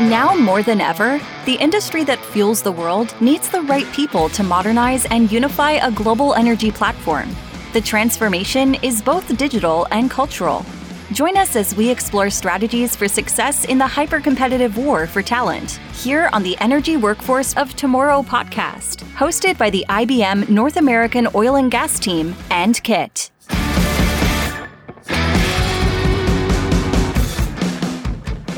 Now more than ever, the industry that fuels the world needs the right people to modernize and unify a global energy platform. The transformation is both digital and cultural. Join us as we explore strategies for success in the hyper competitive war for talent here on the Energy Workforce of Tomorrow podcast, hosted by the IBM North American Oil and Gas Team and KIT.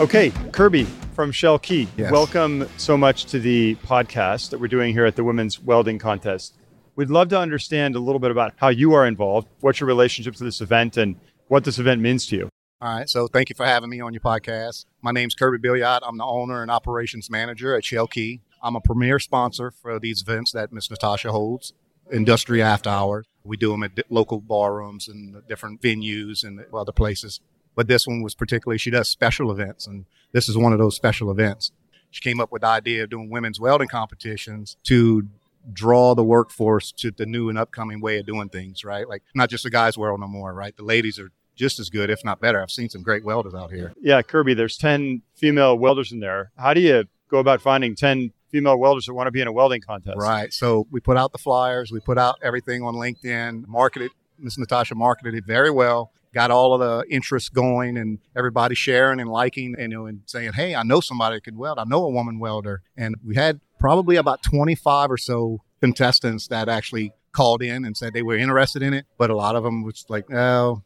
Okay, Kirby from Shell Key, Yes. welcome so much to the podcast that we're doing here at the Women's Welding Contest. We'd love to understand a little bit about how you are involved, what's your relationship to this event, and what this event means to you. All right. So thank you for having me on your podcast. My name's Kirby Billiot. I'm the owner and operations manager at Shell Key. I'm a premier sponsor for these events that Miss Natasha holds, Industry After Hours. We do them at local barrooms and different venues and other places. But this one was particularly, she does special events, and this is one of those special events. She came up with the idea of doing women's welding competitions to draw the workforce to the new and upcoming way of doing things, right? Like not just the guys world no more, right? The ladies are just as good, if not better. I've seen some great welders out here. Yeah, Kirby, there's 10 female welders in there. How do you go about finding 10 female welders that want to be in a welding contest? Right. So we put out the flyers, we put out everything on LinkedIn, marketed, Miss Natasha marketed it very well, got all of the interest going and everybody sharing and liking and, you know, and saying, Hey, I know somebody that can weld. I know a woman welder. And we had probably about 25 or so contestants that actually called in and said they were interested in it. But a lot of them was like, oh,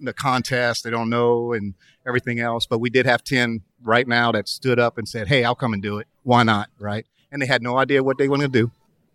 the contest, they don't know and everything else. But we did have 10 right now that stood up and said, Hey, I'll come and do it. Why not? Right. And they had no idea what they going to do.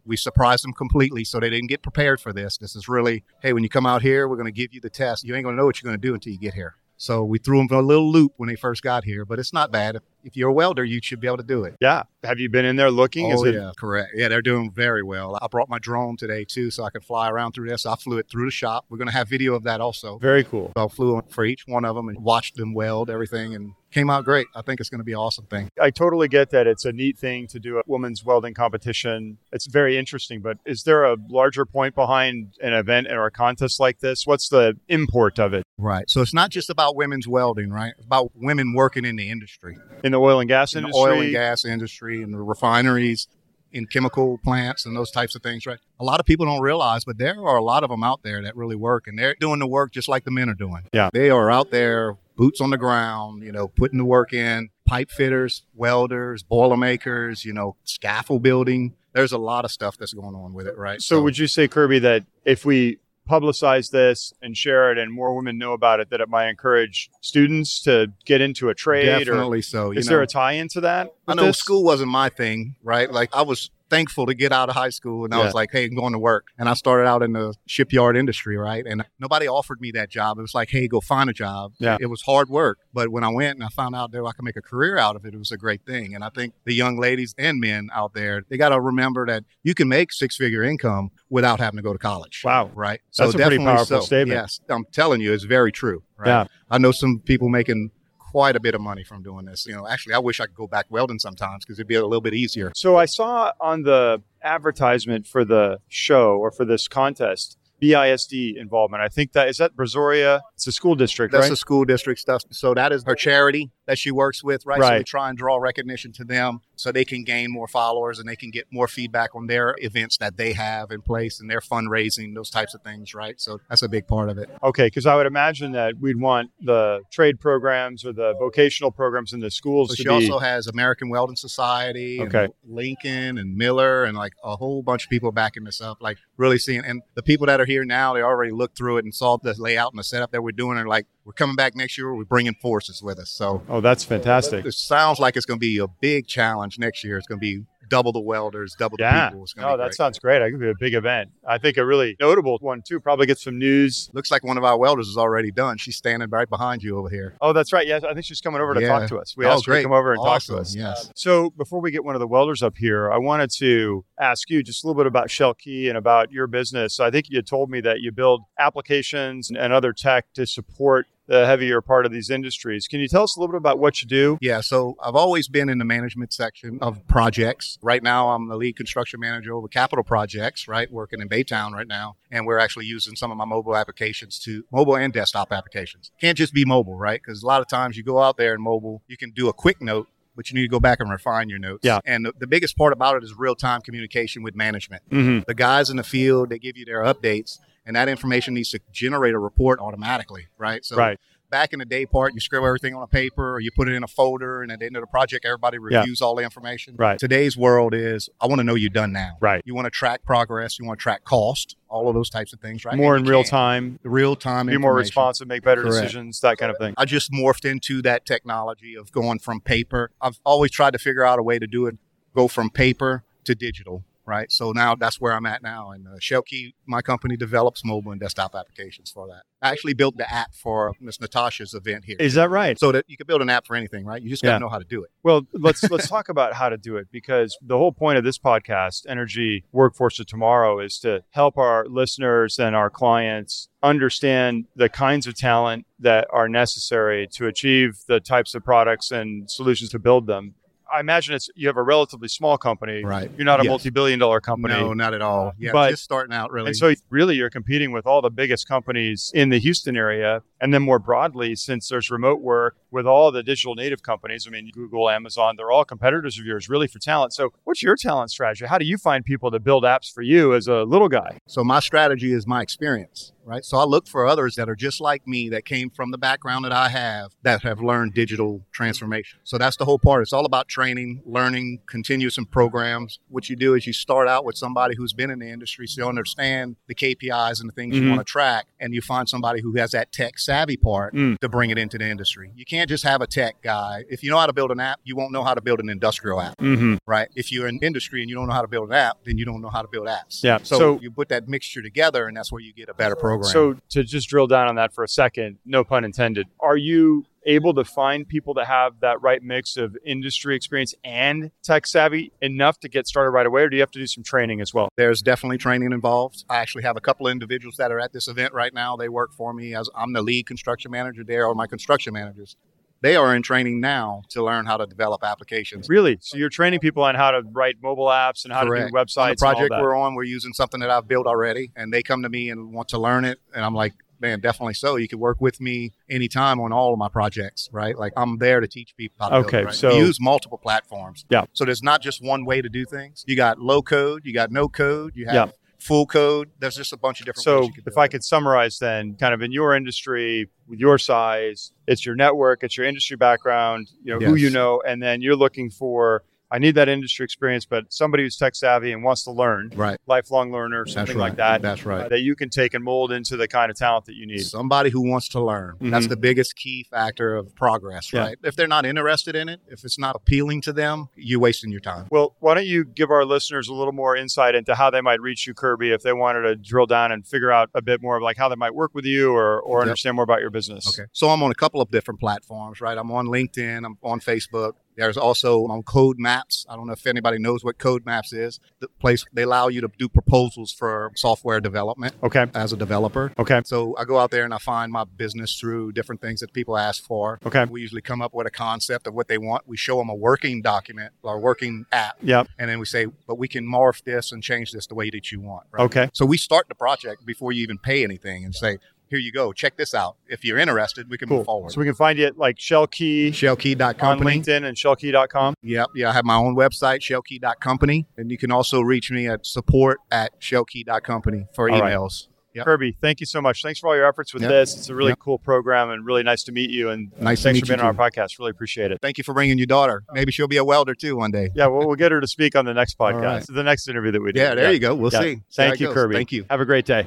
We surprised them completely so they didn't get prepared for this. This is really, hey, when you come out here, we're going to give you the test. You ain't going to know what you're going to do until you get here. So we threw them for a little loop when they first got here, but it's not bad. If, if you're a welder, you should be able to do it. Yeah. Have you been in there looking? Oh, Is it yeah, correct. Yeah, they're doing very well. I brought my drone today too, so I could fly around through this. I flew it through the shop. We're going to have video of that also. very cool? So I flew for each one of them and watched them weld everything and came out great. I think it's going to be an awesome thing. I totally get that it's a neat thing to do a women's welding competition. It's very interesting, but is there a larger point behind an event or a contest like this? What's the import of it Right. So it's not just about women's welding, right? It's about women working in the industry, in the oil and gas in the industry? oil and gas industry, and the refineries, in chemical plants, and those types of things, right? A lot of people don't realize, but there are a lot of them out there that really work, and they're doing the work just like the men are doing. Yeah. They are out there, boots on the ground, you know, putting the work in. Pipe fitters, welders, boilermakers, you know, scaffold building. There's a lot of stuff that's going on with it, right? So, would you say, Kirby, that if we publicize this and share it and more women know about it, that it might encourage students to get into a trade? definitely so. You is know, there a tie into that? I know this? school wasn't my thing, right? Like I was thankful to get out of high school and I Yeah. was like, hey, I'm going to work. And I started out in the shipyard industry, right? And nobody offered me that job. It was like, hey, go find a job. Yeah. It was hard work. But when I went and I found out that I could make a career out of it, it was a great thing. And I think the young ladies and men out there, they got to remember that you can make six figure income without having to go to college. Wow. Right. That's a pretty powerful so. statement. Yes. I'm telling you, it's very true. Right. Yeah. I know some people making quite a bit of money from doing this. You know, actually, I wish I could go back welding sometimes because it'd be a little bit easier. So I saw on the advertisement for the show or for this contest, BISD involvement. I think that is that Brazoria. It's a school district, right? That's a school district stuff. So that is her charity that she works with, right? So we try and draw recognition to them so they can gain more followers and they can get more feedback on their events that they have in place and their fundraising, those types of things, right? So that's a big part of it. okay, because I would imagine that we'd want the trade programs or the vocational programs in the schools So she be. also has American Welding Society, and Okay. Lincoln and Miller, and like a whole bunch of people backing this up. Like really seeing, and the people that are here now, they already looked through it and saw the layout and the setup that we're doing. And like, we're coming back next year. We're bringing forces with us. So oh, that's fantastic. it sounds like it's going to be a big challenge next year. It's going to be double the welders, double the Yeah. people. It's going to be that great. sounds great. I could be a big event. I think a really notable one too. Probably get some news. Looks like one of our welders is already done. She's standing right behind you over here. Oh, that's right. Yes, I think she's coming over to Yeah. talk to us. We Oh, asked her to come over and Awesome. talk to us. Yes. So before we get one of the welders up here, I wanted to ask you just a little bit about Shell Key and about your business. I think you told me that you build applications and other tech to support the heavier part of these industries. Can you tell us a little bit about what you do? Yeah, so I've always been in the management section of projects. Right now, I'm the lead construction manager over capital projects, right? Working in Baytown right now. And we're actually using some of my mobile applications to mobile and desktop applications. Can't just be mobile, right? Because a lot of times you go out there in mobile, you can do a quick note, but you need to go back and refine your notes. Yeah. And the, the biggest part about it is real time communication with management. Mm-hmm. The guys in the field, they give you their updates, and that information needs to generate a report automatically, right? So Right. back in the day part, you scribble everything on a paper or you put it in a folder, and at the end of the project, everybody Yeah. reviews all the information. Right. Today's world is I want to know you're done now. Right. You want to track progress, you want to track cost, all of those types of things, right? More And in real can. time, Real time. be more responsive, make better Correct. decisions, that kind of thing. I just morphed into that technology of going from paper. I've always tried to figure out a way to do it, go from paper to digital, right? So now that's where I'm at now. And uh, Shellkey, my company, develops mobile and desktop applications for that. I actually built the app for Miss Natasha's event here. Is that right? so that you can build an app for anything, right? You just got to Yeah. know how to do it. Well, let's let's talk about how to do it because the whole point of this podcast, Energy Workforce of Tomorrow, is to help our listeners and our clients understand the kinds of talent that are necessary to achieve the types of products and solutions to build them. I imagine it's you have a relatively small company. Right. You're not a Yes. multi-billion dollar company. No, not at all. Yeah, But- just starting out really. And so, really, you're competing with all the biggest companies in the Houston area. And then, more broadly, since there's remote work with all the digital native companies, I mean, Google, Amazon, they're all competitors of yours, really, for talent. So, what's your talent strategy? How do you find people to build apps for you as a little guy? So my strategy is my experience, right? So I look for others that are just like me that came from the background that I have that have learned digital transformation. So that's the whole part. It's all about training, learning, continuous and programs. What you do is you start out with somebody who's been in the industry, so you understand the KPIs and the things Mhm. you want to track, and you find somebody who has that tech savvy part Mm. to bring it into the industry. You can't just have a tech guy. If you know how to build an app, you won't know how to build an industrial app Mm-hmm. right? If you're in industry and you don't know how to build an app, then you don't know how to build apps. Yeah, So, so- you put that mixture together, and that's where you get a better program. So, to just drill down on that for a second, no pun intended, are you able to find people that have that right mix of industry experience and tech savvy enough to get started right away, or do you have to do some training as well? there's definitely training involved. I actually have a couple of individuals that are at this event right now. They work for me as I'm the lead construction manager there, or my construction managers. They are in training now to learn how to develop applications. Really? So you're training people on how to write mobile apps and how Correct. to do websites. On the project and all that. we're on, we're using something that I've built already, and they come to me and want to learn it, and I'm like, man, definitely so. You can work with me anytime on all of my projects, right? Like I'm there to teach people how to Okay, it, right? so- We use multiple platforms. Yeah. So there's not just one way to do things. You got low code, you got no code, you have Yeah. Full code. There's just a bunch of different ways So you can if do I it. could summarize then, kind of in your industry with your size, it's your network, it's your industry background, you know, who you know, and then you're looking for I need that industry experience, but somebody who's tech savvy and wants to learn, Right. lifelong learner, That's something right. like that, That's right. uh, that you can take and mold into the kind of talent that you need. Somebody who wants to learn. That's Mhm. the biggest key factor of progress, Yeah. right? If they're not interested in it, if it's not appealing to them, you're wasting your time. Well, why don't you give our listeners a little more insight into how they might reach you, Kirby, if they wanted to drill down and figure out a bit more of like how they might work with you or, or Yep. understand more about your business. Okay. So I'm on a couple of different platforms, right? I'm on LinkedIn, I'm on Facebook. There's also on Code Maps. I don't know if anybody knows what Code Maps is. The place they allow you to do proposals for software development Okay. as a developer. Okay. So I go out there and I find my business through different things that people ask for. Okay. We usually come up with a concept of what they want. We show them a working document or working app, Yep. and then we say, but we can morph this and change this the way that you want. Right? Okay. So we start the project before you even pay anything and say, here you go, check this out. If you're interested, we can Cool. move forward. So we can find you at like Shellkey on Shellkey.company. LinkedIn and Shellkey.com. Yep. Yeah, I have my own website, shellkey.company. And you can also reach me at support at shellkey.company for All right. emails. Yep. Kirby, thank you so much. Thanks for all your efforts with Yep. this. It's a really Yep. cool program and really nice to meet you. And Nice to thanks for being on too. our podcast. Really appreciate it. Thank you for bringing your daughter. Maybe she'll be a welder too one day. Yeah, well, we'll get her to speak on the next podcast, right. the next interview that we do. Yeah, there you go. We'll Yeah. see. Thank you. Kirby. Thank you. Have a great day.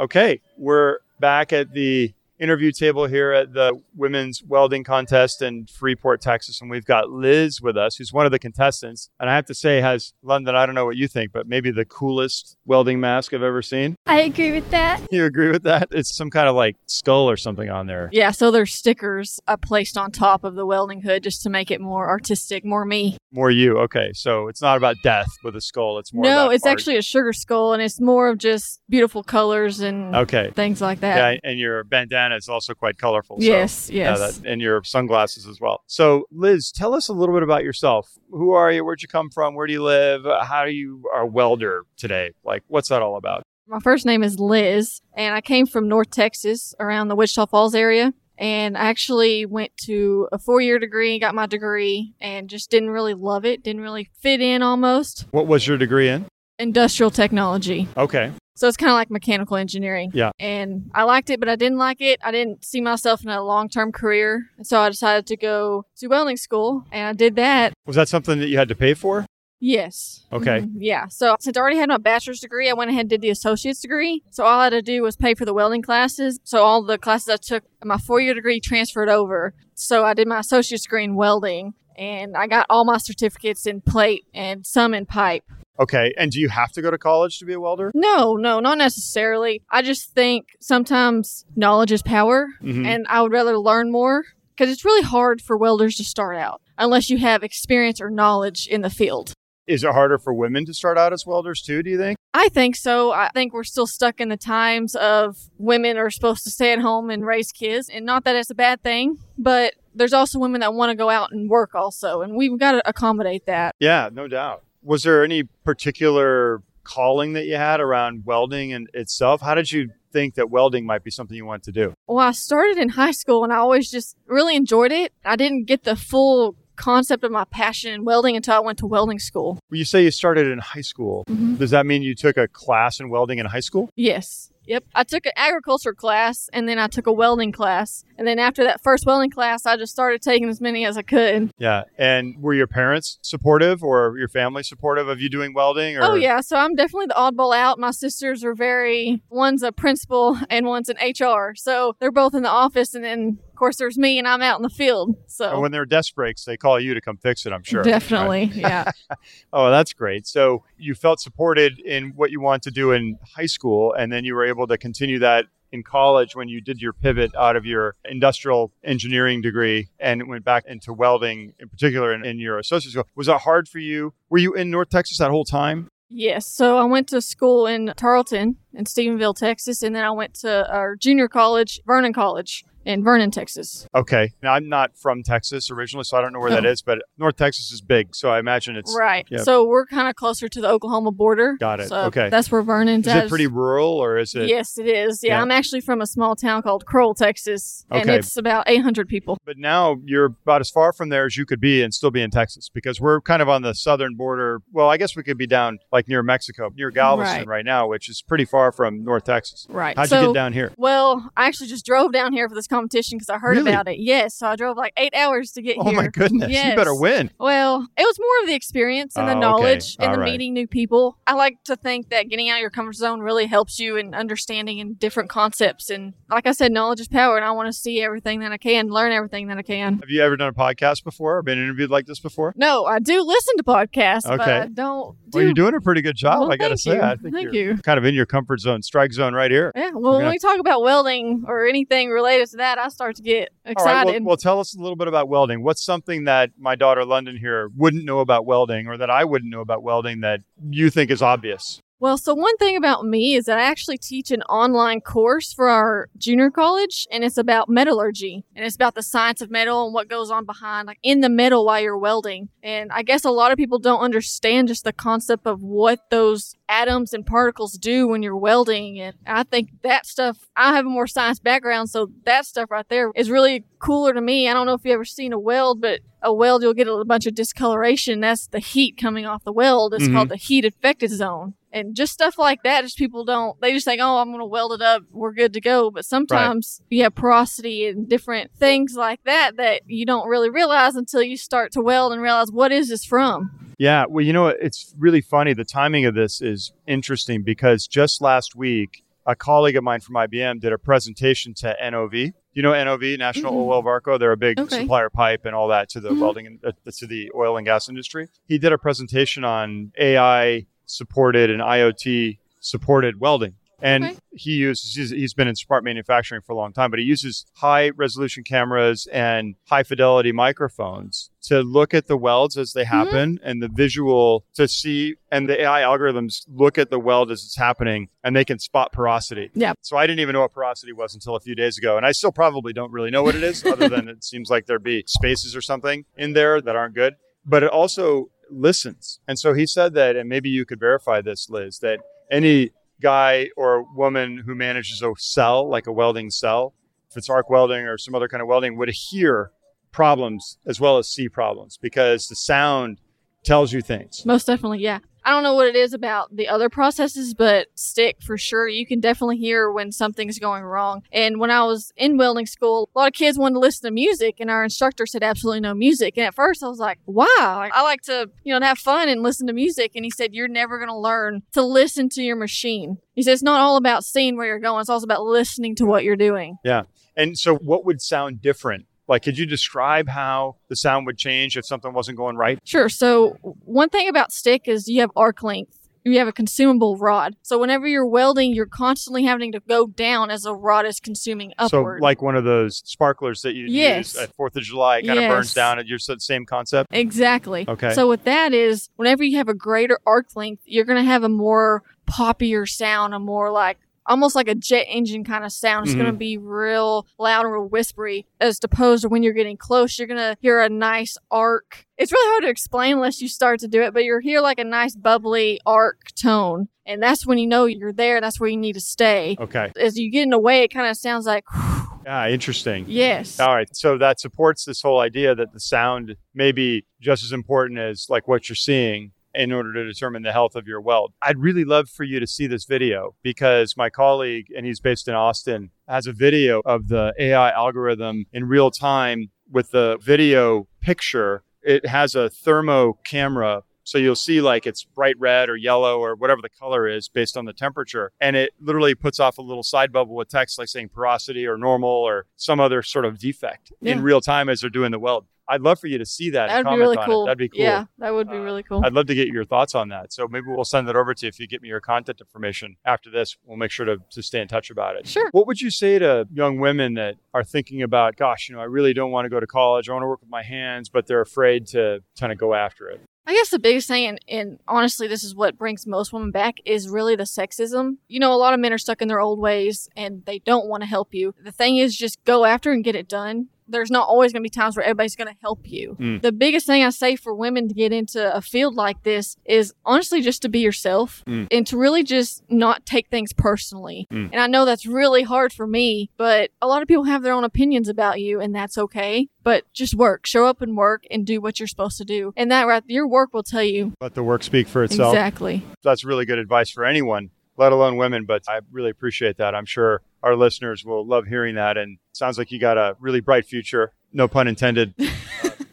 Okay, we're back at the interview table here at the women's welding contest in Freeport, Texas, and we've got Liz with us, who's one of the contestants. And I have to say, has London. I don't know what you think, but maybe the coolest welding mask I've ever seen. I agree with that. You agree with that? It's some kind of like skull or something on there. Yeah, so there's stickers uh, placed on top of the welding hood just to make it more artistic, more me. More you. Okay, so it's not about death with a skull. It's more. no, about it's art. actually a sugar skull, and it's more of just beautiful colors and okay. things like that. Yeah, and your bandana is also quite colorful. so- yes, Yeah, yes. that, and your sunglasses as well. So, Liz, tell us a little bit about yourself. Who are you? Where'd you come from? Where do you live? How do you are a welder today? Like, what's that all about? My first name is Liz, and I came from North Texas around the Wichita Falls area. and I actually went to a four year degree, got my degree, and just didn't really love it, didn't really fit in almost. What was your degree in? Industrial technology. Okay. So it's kind of like mechanical engineering. Yeah. And I liked it, but I didn't like it. I didn't see myself in a long term career. And so I decided to go to welding school and I did that. Was that something that you had to pay for? Yes. Okay. Mhm. Yeah. So since I already had my bachelor's degree, I went ahead and did the associate's degree. So all I had to do was pay for the welding classes. So all the classes I took, my four year degree transferred over. So I did my associate's degree in welding and I got all my certificates in plate and some in pipe. Okay. And do you have to go to college to be a welder? No, no, not necessarily. I just think sometimes knowledge is power, Mhm. and I would rather learn more because it's really hard for welders to start out unless you have experience or knowledge in the field. Is it harder for women to start out as welders too, do you think? I think so. I think we're still stuck in the times of women are supposed to stay at home and raise kids, and not that it's a bad thing, but there's also women that want to go out and work also, and we've got to accommodate that. Yeah, no doubt. Was there any particular calling that you had around welding and itself? How did you think that welding might be something you want to do? Well, I started in high school and I always just really enjoyed it. I didn't get the full concept of my passion in welding until I went to welding school. Well, you say you started in high school. Mhm. Does that mean you took a class in welding in high school? Yes. Yep. I took an agriculture class and then I took a welding class. And then after that first welding class, I just started taking as many as I could. Yeah. And were your parents supportive or your family supportive of you doing welding? Or? Oh, yeah. So I'm definitely the oddball out. My sisters are very, one's a principal and one's an HR. So they're both in the office. And then, of course, there's me and I'm out in the field. So And when there are desk breaks, they call you to come fix it, I'm sure. definitely. Right? Yeah. Oh, that's great. So you felt supported in what you want to do in high school, and then you were able to continue that in college when you did your pivot out of your industrial engineering degree and went back into welding, in particular in, in your associate's school. Was that hard for you? Were you in North Texas that whole time? Yes. So I went to school in Tarleton in Stephenville, Texas, and then I went to our junior college, Vernon College in Vernon, Texas. Okay. Now, I'm not from Texas originally, so I don't know where that Oh. but North Texas is big. So I imagine it's. right. So we're kind of closer to the Oklahoma border. Got it. So Okay. That's where Vernon's Is at. it pretty rural or is it? Yes, it is. Yeah, Yeah. I'm actually from a small town called Crowell, Texas, and Okay. it's about 800 people. But now you're about as far from there as you could be and still be in Texas because we're kind of on the southern border. Well, I guess we could be down like near Mexico, near Galveston right, Right. now, which is pretty far from North Texas. Right. How'd so, you get down here? Well, I actually just drove down here for this competition because I heard Really? about it. Yes, so I drove like eight hours to get Oh here. Oh my goodness. You better win. Well, it was more of the experience and Oh, the okay. knowledge and All the right. meeting new people. I like to think that getting out of your comfort zone really helps you in understanding and different concepts. And like I said, knowledge is power, and I want to see everything that I can, learn everything that I can. Have you ever done a podcast before or been interviewed like this before? No, I do listen to podcasts, but I don't do. Well, you're doing a pretty good job, Well, I got to say. you. I think Thank you're you. kind of in your comfort zone, strike zone right here. Yeah, well, We're when gonna- we talk about welding or anything related to that, I start to get All right, well, excited. well, tell us a little bit about welding. What's something that my daughter London here wouldn't know about welding or that I wouldn't know about welding that you think is obvious? Well, so one thing about me is that I actually teach an online course for our junior college, and it's about metallurgy, and it's about the science of metal and what goes on behind, like in the metal while you're welding. And I guess a lot of people don't understand just the concept of what those atoms and particles do when you're welding. And I think that stuff, I have a more science background, so that stuff right there is really cooler to me. I don't know if you've ever seen a weld, but a weld, you'll get a bunch of discoloration. That's the heat coming off the weld. It's Mhm. called the heat affected zone. And just stuff like that, just people don't, they just think, oh, I'm going to weld it up. We're good to go. But sometimes you have porosity and different things like that that you don't really realize until you start to weld and realize what is this from? Yeah, well, you know, it's really funny. The timing of this is interesting because just last week, a colleague of mine from IBM did a presentation to NOV. You know NOV, National Mhm. Oil Varco. They're a big Okay. supplier pipe and all that to the Mhm. welding and uh, to the oil and gas industry. He did a presentation on AI supported and IoT supported welding. And Okay. he uses, he's, been in smart manufacturing for a long time, but he uses high resolution cameras and high fidelity microphones to look at the welds as they mm-hmm. happen and the visual to see, and the AI algorithms look at the weld as it's happening and they can spot porosity. Yeah. So I didn't even know what porosity was until a few days ago. And I still probably don't really know what it is, other than it seems like there'd be spaces or something in there that aren't good. But it also listens. And so he said that, and maybe you could verify this, Liz, that any guy or woman who manages a cell, like a welding cell, if it's arc welding or some other kind of welding, would hear problems as well as see problems because the sound tells you things. Most definitely, yeah. I don't know what it is about the other processes, but stick for sure. You can definitely hear when something's going wrong. And when I was in welding school, a lot of kids wanted to listen to music, and our instructor said absolutely no music. And at first, I was like, "Wow, I like to, you know, have fun and listen to music." And he said, "You're never going to learn to listen to your machine." He said, "It's not all about seeing where you're going; it's also about listening to what you're doing." Yeah. And so, what would sound different like, could you describe how the sound would change if something wasn't going right? Sure. So, one thing about stick is you have arc length. You have a consumable rod. So, whenever you're welding, you're constantly having to go down as the rod is consuming upward. So, like one of those sparklers that you yes. use at 4th of July, it kind yes. of burns down and you're the same concept? Exactly. Okay. So, what that is, whenever you have a greater arc length, you're going to have a more poppier sound, a more like almost like a jet engine kind of sound. It's Mhm. going to be real loud and real whispery, as opposed to when you're getting close, you're going to hear a nice arc. It's really hard to explain unless you start to do it, but you'll hear like a nice bubbly arc tone. And that's when you know you're there. That's where you need to stay. Okay. As you get in the way, it kind of sounds like, Yeah, interesting. yes. All right. So that supports this whole idea that the sound may be just as important as like what you're seeing in order to determine the health of your weld. I'd really love for you to see this video because my colleague, and he's based in Austin, has a video of the AI algorithm in real time with the video picture. It has a thermo camera. So you'll see like it's bright red or yellow or whatever the color is based on the temperature. And it literally puts off a little side bubble with text like saying porosity or normal or some other sort of defect Yeah. in real time as they're doing the weld. I'd love for you to see that. That'd be really on it. cool. That'd be cool. Yeah, that would be Uh, really cool. I'd love to get your thoughts on that. So maybe we'll send that over to you if you get me your contact information after this. We'll make sure to, to stay in touch about it. Sure. What would you say to young women that are thinking about, gosh, you know, I really don't want to go to college. I want to work with my hands, but they're afraid to kind of go after it? I guess the biggest thing, and, and honestly, this is what brings most women back, is really the sexism. You know, a lot of men are stuck in their old ways and they don't want to help you. The thing is, just go after and get it done. There's not always going to be times where everybody's going to help you. Mm. The biggest thing I say for women to get into a field like this is honestly just to be yourself Mm. and to really just not take things personally. Mm. And I know that's really hard for me, but a lot of people have their own opinions about you, and that's okay. But just work, show up and work, and do what you're supposed to do. And that right, your work will tell you Let the work speak for itself. exactly. That's really good advice for anyone, let alone women. But I really appreciate that. I'm sure our listeners will love hearing that. And sounds like you got a really bright future. No pun intended.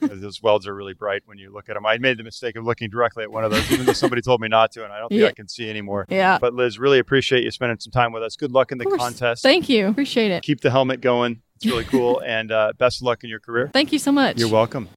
Uh, those welds are really bright when you look at them. I made the mistake of looking directly at one of those, even though somebody told me not to, and I don't think Yeah. I can see anymore. Yeah. But Liz, really appreciate you spending some time with us. Good luck in the contest. Thank you. Appreciate it. Keep the helmet going. It's really cool. and uh, best of luck in your career. Thank you so much. You're welcome.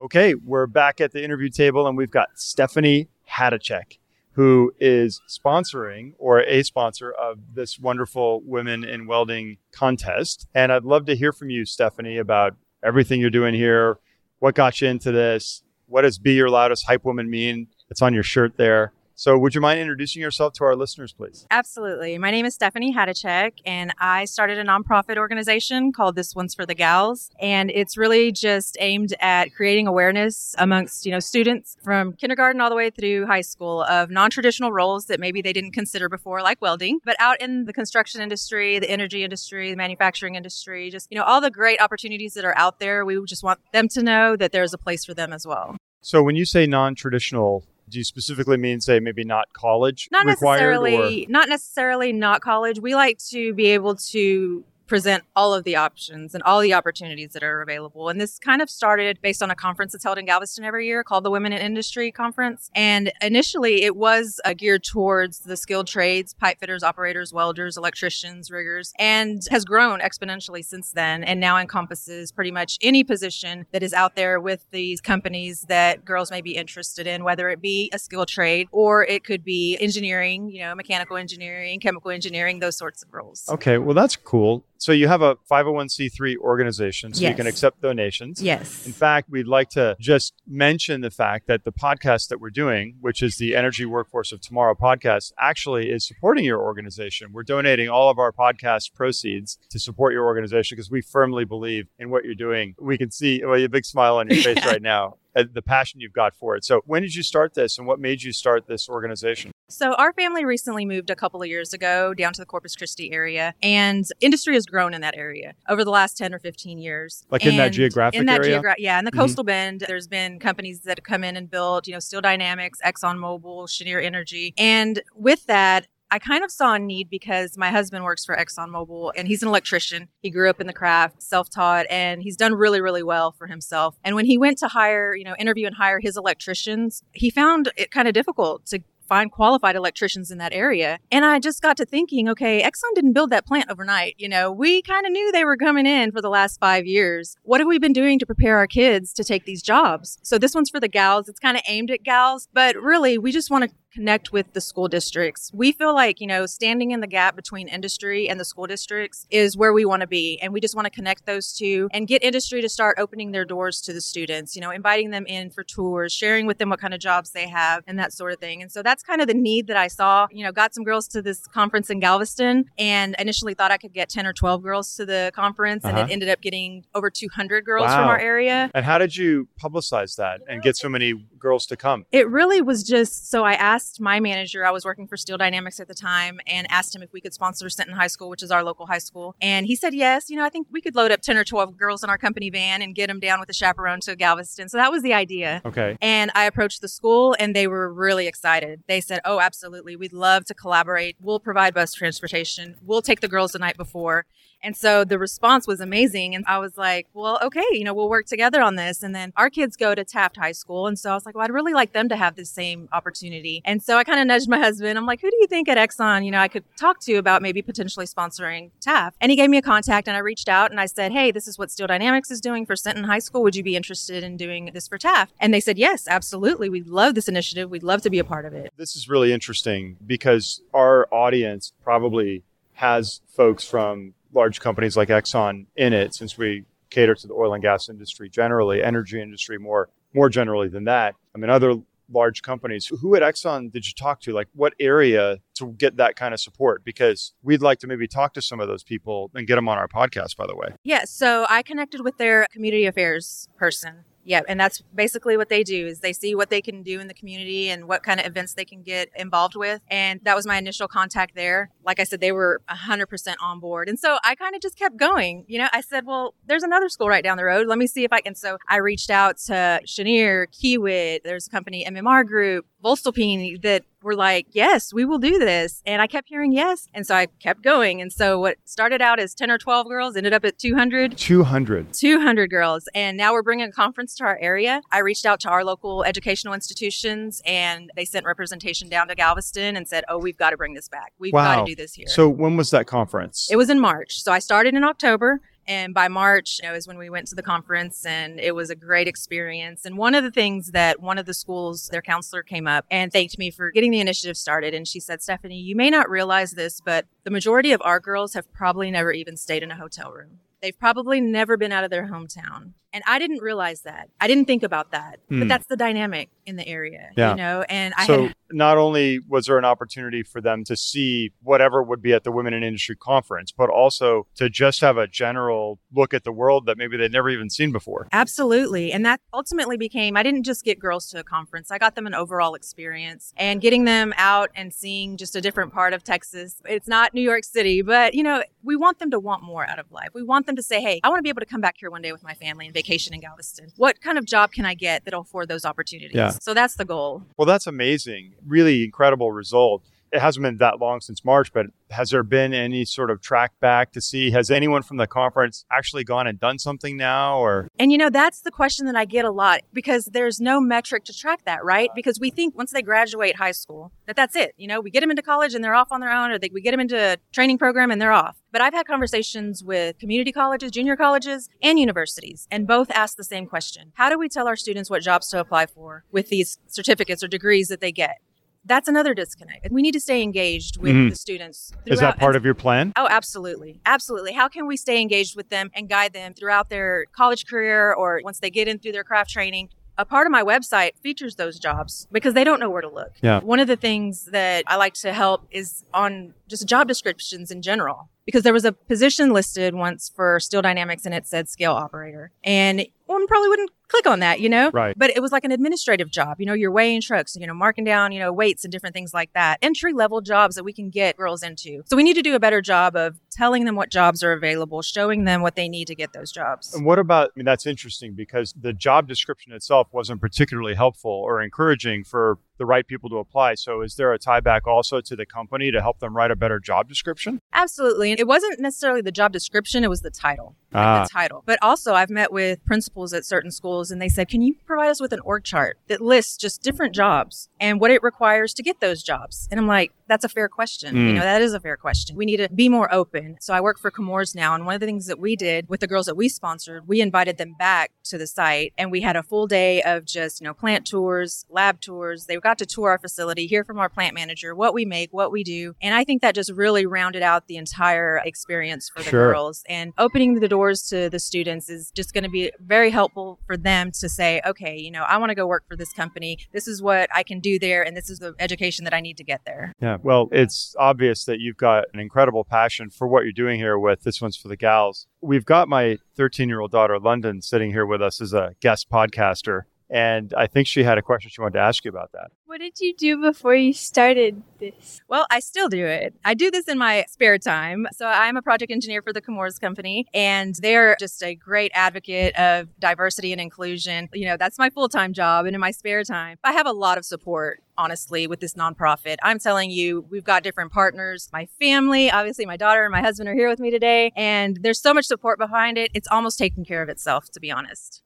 Okay, we're back at the interview table, and we've got Stephanie Hajducek, who is sponsoring or a sponsor of this wonderful Women in Welding contest. And I'd love to hear from you, Stephanie, about everything you're doing here. What got you into this? What does Be Your Loudest Hype Woman mean? It's on your shirt there. So, would you mind introducing yourself to our listeners, please? Absolutely. My name is Stephanie Hajducek, and I started a nonprofit organization called This One's for the Gals. And it's really just aimed at creating awareness amongst, you know, students from kindergarten all the way through high school of non-traditional roles that maybe they didn't consider before, like welding, but out in the construction industry, the energy industry, the manufacturing industry, just, you know, all the great opportunities that are out there. We just want them to know that there's a place for them as well. So, when you say non traditional, do you specifically mean, say, maybe not college not required? or- necessarily not necessarily not college we like to be able to present all of the options and all the opportunities that are available. And this kind of started based on a conference that's held in galveston every year called the women in industry conference. And initially it was uh, geared towards the skilled trades pipe fitters operators welders electricians riggers and has grown exponentially since then and now encompasses pretty much any position that is out there with these companies that girls may be interested in whether it be a skilled trade or it could be engineering you know mechanical engineering chemical engineering those sorts of roles. Okay, well, that's cool. So you have a 501c3 organization, so you can accept donations. yes In fact, we'd like to just mention the fact that the podcast that we're doing, which is the Energy Workforce of Tomorrow podcast, actually is supporting your organization. We're donating all of our podcast proceeds to support your organization because we firmly believe in what you're doing. We can see well, a big smile on your face right now. Uh, the passion you've got for it. So, when did you start this and what made you start this organization? So, our family recently moved a couple of years ago down to the Corpus Christi area, and industry has grown in that area over the last 10 or 15 years. Like in that geographic in that area? geogra- yeah, in the Mhm. coastal bend, there's been companies that have come in and built, you know, Steel Dynamics, ExxonMobil, Cheniere Energy. And with that, I kind of saw a need because my husband works for ExxonMobil and he's an electrician. He grew up in the craft, self taught, and he's done really, really well for himself. And when he went to hire, you know, interview and hire his electricians, he found it kind of difficult to find qualified electricians in that area. And I just got to thinking, okay, Exxon didn't build that plant overnight. You know, we kind of knew they were coming in for the last five years. What have we been doing to prepare our kids to take these jobs? So this one's for the gals. It's kind of aimed at gals, but really we just want to connect with the school districts. We feel like, you know, standing in the gap between industry and the school districts is where we want to be. And we just want to connect those two and get industry to start opening their doors to the students, you know, inviting them in for tours, sharing with them what kind of jobs they have and that sort of thing. And so that's kind of the need that I saw. You know, got some girls to this conference in Galveston and initially thought I could get 10 or 12 girls to the conference. And Uh-huh. it ended up getting over 200 girls from our area. And how did you publicize that and get so many girls to come? It really was just so I asked my manager, I was working for Steel Dynamics at the time, and asked him if we could sponsor Sinton High School, which is our local high school. And he said yes. You know, I think we could load up 10 or 12 girls in our company van and get them down with a chaperone to Galveston. So that was the idea. Okay. And I approached the school and they were really excited. They said, Oh, absolutely. We'd love to collaborate. We'll provide bus transportation. We'll take the girls the night before. And so the response was amazing. And I was like, well, okay, you know, we'll work together on this. And then our kids go to Taft High School. And so I was like, well, I'd really like them to have the same opportunity. And so I kind of nudged my husband. I'm like, who do you think at Exxon, you know, I could talk to about maybe potentially sponsoring Taft? And he gave me a contact and I reached out and I said, hey, this is what Steel Dynamics is doing for Sinton High School. Would you be interested in doing this for Taft? And they said, yes, absolutely. We love this initiative. We'd love to be a part of it. This is really interesting because our audience probably has folks from large companies like Exxon in it since we cater to the oil and gas industry generally, energy industry more more generally than that. I mean other large companies. Who at Exxon did you talk to? Like what area to get that kind of support? Because we'd like to maybe talk to some of those people and get them on our podcast, by the way. Yeah, so I connected with their community affairs person. Yeah, and that's basically what they do is they see what they can do in the community and what kind of events they can get involved with. And that was my initial contact there. Like I said, they were 100% on board. And so I kind of just kept going. You know, I said, well, there's another school right down the road. Let me see if I can. So I reached out to Cheniere, Kiewit, there's a company, MMR Group, voestalpine that were like, yes, we will do this. And I kept hearing yes. And so I kept going. And so what started out as 10 or 12 girls ended up at 200. 200. 200 girls. And now we're bringing a conference to our area. I reached out to our local educational institutions and they sent representation down to Galveston and said, oh, we've got to bring this back. We've got to do this here. So when was that conference? It was in March. So I started in October. And by March, you know, is when we went to the conference and it was a great experience. And one of the things that one of the schools, their counselor came up and thanked me for getting the initiative started. And she said, Stephanie, you may not realize this, but the majority of our girls have probably never even stayed in a hotel room. They've probably never been out of their hometown. And I didn't realize that. I didn't think about that. Hmm. But that's the dynamic in the area, Yeah. you know? And I so had not only was there an opportunity for them to see whatever would be at the Women in Industry conference, but also to just have a general look at the world that maybe they'd never even seen before. Absolutely. And that ultimately became, I didn't just get girls to a conference, I got them an overall experience and getting them out and seeing just a different part of Texas. It's not New York City, but you know, we want them to want more out of life. We want them to say, hey, I want to be able to come back here one day with my family and vacation in Galveston. What kind of job can I get that'll afford those opportunities? Yeah. So that's the goal. Well, that's amazing. Really incredible result. It hasn't been that long since March, but has there been any sort of track back to see has anyone from the conference actually gone and done something now or And you know, that's the question that I get a lot because there's no metric to track that, right? Because we think once they graduate high school that that's it. You know, we get them into college and they're off on their own or they, we get them into a training program and they're off. But I've had conversations with community colleges, junior colleges, and universities, and both ask the same question. How do we tell our students what jobs to apply for with these certificates or degrees that they get? That's another disconnect. We need to stay engaged with Mhm. the students. is that part of your plan? Oh, absolutely. Absolutely. How can we stay engaged with them and guide them throughout their college career or once they get in through their craft training? A part of my website features those jobs because they don't know where to look. Yeah. One of the things that I like to help is on just job descriptions in general because there was a position listed once for Steel Dynamics and it said scale operator. And one probably wouldn't click on that, you know? Right. But it was like an administrative job. You know, you're weighing trucks, you know, marking down, you know, weights and different things like that. Entry level jobs that we can get girls into. So we need to do a better job of telling them what jobs are available, showing them what they need to get those jobs. And what about, I mean, that's interesting because the job description itself wasn't particularly helpful or encouraging for the right people to apply. So is there a tie back also to the company to help them write a better job description? Absolutely. It wasn't necessarily the job description, it was the title. Ah. The title. But also I've met with principals at certain schools and they said, Can you provide us with an org chart that lists just different jobs and what it requires to get those jobs? And I'm like, that's a fair question. You Mm. know, that is a fair question. We need to be more open. So I work for Chemours now. And one of the things that we did with the girls that we sponsored, we invited them back to the site and we had a full day of just, you know, plant tours, lab tours. They got to tour our facility, hear from our plant manager, what we make, what we do. And I think that just really rounded out the entire experience for the Sure. girls. And opening the to the students is just going to be very helpful for them to say, okay, you know, I want to go work for this company. This is what I can do there. And this is the education that I need to get there. Yeah. Well, it's obvious that you've got an incredible passion for what you're doing here with this one's for the gals. We've got my 13 year old daughter, London, sitting here with us as a guest podcaster. And I think she had a question she wanted to ask you about that. What did you do before you started this? Well, I still do it. I do this in my spare time. So I'm a project engineer for the Chemours Company, and they're just a great advocate of diversity and inclusion. You know, that's my full time job. And in my spare time, I have a lot of support. Honestly, with this nonprofit, I'm telling you, we've got different partners. My family, obviously, my daughter and my husband are here with me today, and there's so much support behind it. It's almost taking care of itself, to be honest.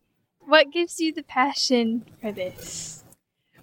What gives you the passion for this?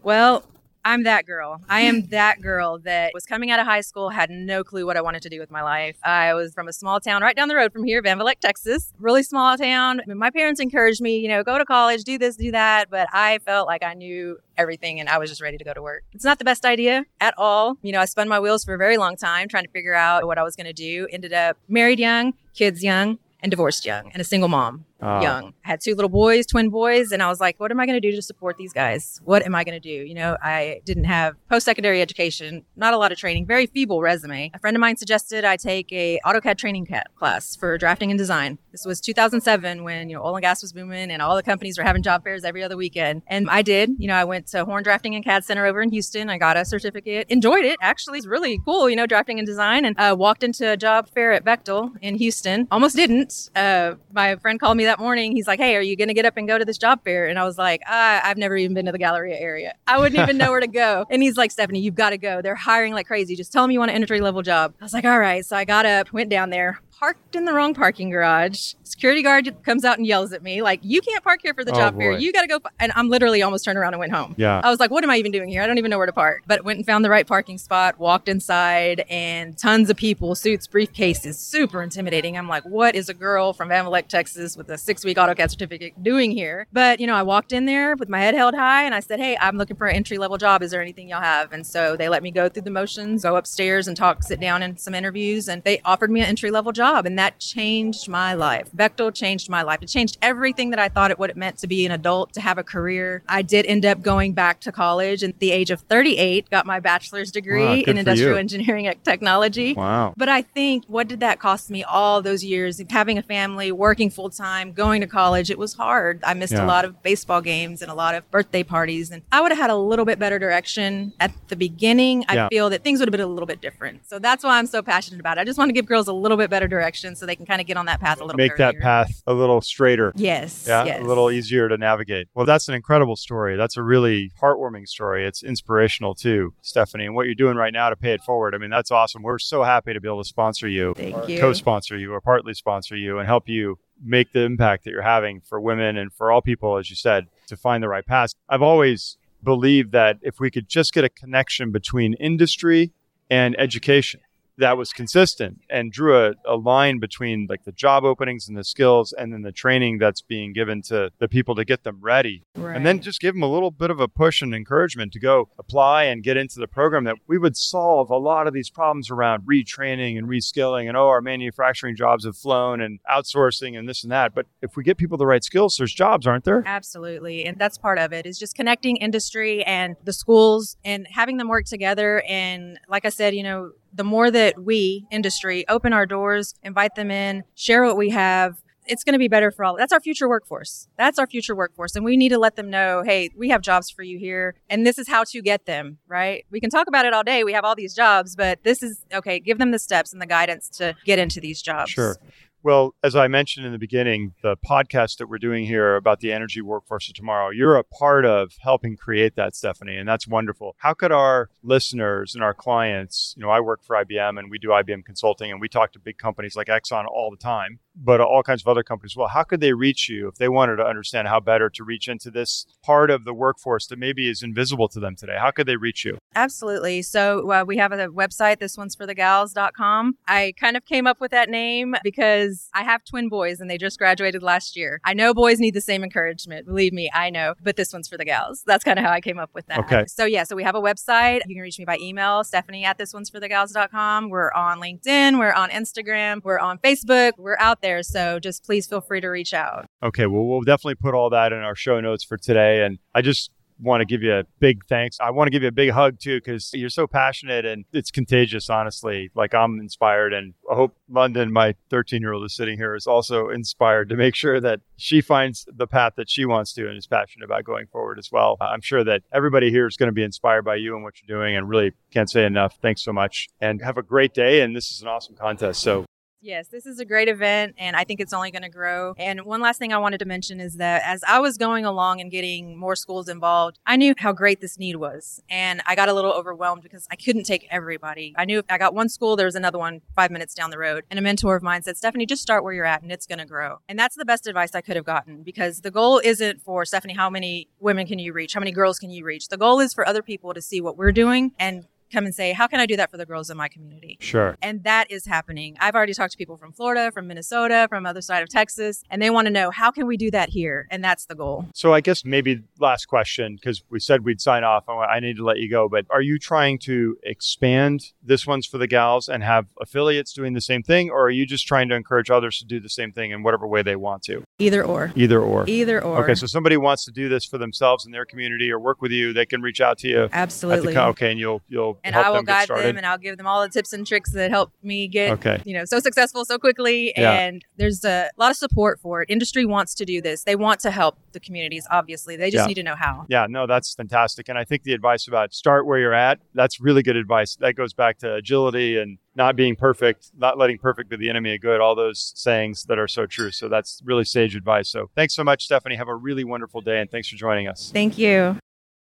Well, I'm that girl. I am that girl that was coming out of high school, had no clue what I wanted to do with my life. I was from a small town right down the road from here, Van Vleck, Texas. Really small town. I mean, my parents encouraged me, you know, go to college, do this, do that. But I felt like I knew everything and I was just ready to go to work. It's not the best idea at all. You know, I spun my wheels for a very long time trying to figure out what I was going to do. Ended up married young, kids young, and divorced young, and a single mom Ah. young. I had two little boys, twin boys, and I was like, what am I going to do to support these guys? What am I going to do? You know, I didn't have post-secondary education, not a lot of training, very feeble resume. A friend of mine suggested I take a AutoCAD training class for drafting and design. This was 2007 when, you know, oil and gas was booming and all the companies were having job fairs every other weekend. And I did, you know, I went to Horn Drafting and CAD Center over in Houston. I got a certificate, enjoyed it. Actually, it's really cool, you know, drafting and design and uh, walked into a job fair at Bechtel in Houston. Almost didn't. Uh, my friend called me that morning. He's like, hey, are you going to get up and go to this job fair? And I was like, ah, I've never even been to the Galleria area. I wouldn't even know where to go. And he's like, Stephanie, you've got to go. They're hiring like crazy. Just tell them you want an entry level job. I was like, all right. So I got up, went down there, parked in the wrong parking garage. Security guard comes out and yells at me, like, you can't park here for the Oh, job fair. You got to go. And I'm literally almost turned around and went home. Yeah. I was like, what am I even doing here? I don't even know where to park. But went and found the right parking spot, walked inside, and tons of people, suits, briefcases, super intimidating. I'm like, what is a girl from Van Vleck, Texas with a six week AutoCAD certificate doing here? But, you know, I walked in there with my head held high and I said, hey, I'm looking for an entry level job. Is there anything y'all have? And so they let me go through the motions, go upstairs and talk, sit down in some interviews, and they offered me an entry level job. And that changed my life. Bechtel changed my life. It changed everything that I thought it what it meant to be an adult, to have a career. I did end up going back to college at the age of 38, got my bachelor's degree Wow, in industrial you. engineering and technology. Wow. But I think what did that cost me all those years having a family, working full time, going to college? It was hard. I missed Yeah. a lot of baseball games and a lot of birthday parties. And I would have had a little bit better direction at the beginning. I Yeah. feel that things would have been a little bit different. So that's why I'm so passionate about it. I just want to give girls a little bit better direction so they can kind of get on that path a little bit. Make that path a little straighter. Yes. Yeah, yes. a little easier to navigate. Well, that's an incredible story. That's a really heartwarming story. It's inspirational too, Stephanie. And what you're doing right now to pay it forward, I mean, that's awesome. We're so happy to be able to sponsor you, Thank you. co-sponsor you, or partly sponsor you, and help you make the impact that you're having for women and for all people, as you said, to find the right path. I've always believed that if we could just get a connection between industry and education that was consistent and drew a, a line between like the job openings and the skills and then the training that's being given to the people to get them ready and then just give them a little bit of a push and encouragement to go apply and get into the program that we would solve a lot of these problems around retraining and reskilling and oh our manufacturing jobs have flown and outsourcing and this and that but if we get people the right skills there's jobs aren't there Absolutely. And that's part of it is just connecting industry and the schools and having them work together. And like I said, you know, the more that we, industry, open our doors, invite them in, share what we have, it's going to be better for all. That's our future workforce. That's our future workforce. And we need to let them know, hey, we have jobs for you here. And this is how to get them, right? We can talk about it all day. We have all these jobs, but this is okay. Give them the steps and the guidance to get into these jobs. Sure. Well, as I mentioned in the beginning, the podcast that we're doing here about the energy workforce of tomorrow, you're a part of helping create that, Stephanie, and that's wonderful. How could our listeners and our clients, you know, I work for IBM and we do IBM consulting and we talk to big companies like Exxon all the time, but all kinds of other companies. Well, how could they reach you if they wanted to understand how better to reach into this part of the workforce that maybe is invisible to them today? How could they reach you? Absolutely. So uh, we have a website, this one's for the gals.com. I kind of came up with that name because I have twin boys and they just graduated last year. I know boys need the same encouragement. Believe me, I know, but this one's for the gals. That's kind of how I came up with that. Okay. So yeah, so we have a website. You can reach me by email, Stephanie at this one's for the gals.com. We're on LinkedIn. We're on Instagram. We're on Facebook. We're out there. So just please feel free to reach out. Okay, well, we'll definitely put all that in our show notes for today. And I just want to give you a big thanks. I want to give you a big hug too, because you're so passionate and it's contagious, honestly. Like I'm inspired, and I hope London, my 13 year old, is sitting here, is also inspired to make sure that she finds the path that she wants to and is passionate about going forward as well. I'm sure that everybody here is going to be inspired by you and what you're doing, and really can't say enough. Thanks so much, and have a great day. And this is an awesome contest. So Yes, this is a great event, and I think it's only going to grow. And one last thing I wanted to mention is that as I was going along and getting more schools involved, I knew how great this need was. And I got a little overwhelmed because I couldn't take everybody. I knew if I got one school, there was another one five minutes down the road. And a mentor of mine said, Stephanie, just start where you're at and it's going to grow. And that's the best advice I could have gotten because the goal isn't for Stephanie, how many women can you reach? How many girls can you reach? The goal is for other people to see what we're doing and come and say, How can I do that for the girls in my community? Sure. And that is happening. I've already talked to people from Florida, from Minnesota, from other side of Texas, and they want to know how can we do that here? And that's the goal. So I guess maybe last question, because we said we'd sign off. I need to let you go, but are you trying to expand this one's for the gals and have affiliates doing the same thing, or are you just trying to encourage others to do the same thing in whatever way they want to? Either or. Either or. Either or. Okay, so somebody wants to do this for themselves in their community or work with you, they can reach out to you. Absolutely. The, okay, and you'll you'll and I will guide started. them and I'll give them all the tips and tricks that help me get Okay. you know so successful so quickly Yeah. and there's a lot of support for it industry wants to do this they want to help the communities obviously they just Yeah. need to know how Yeah, no, that's fantastic. And I think the advice about start where you're at, that's really good advice. That goes back to agility and not being perfect, not letting perfect be the enemy of good, all those sayings that are so true. So that's really sage advice. So thanks so much, Stephanie. Have a really wonderful day and thanks for joining us. thank you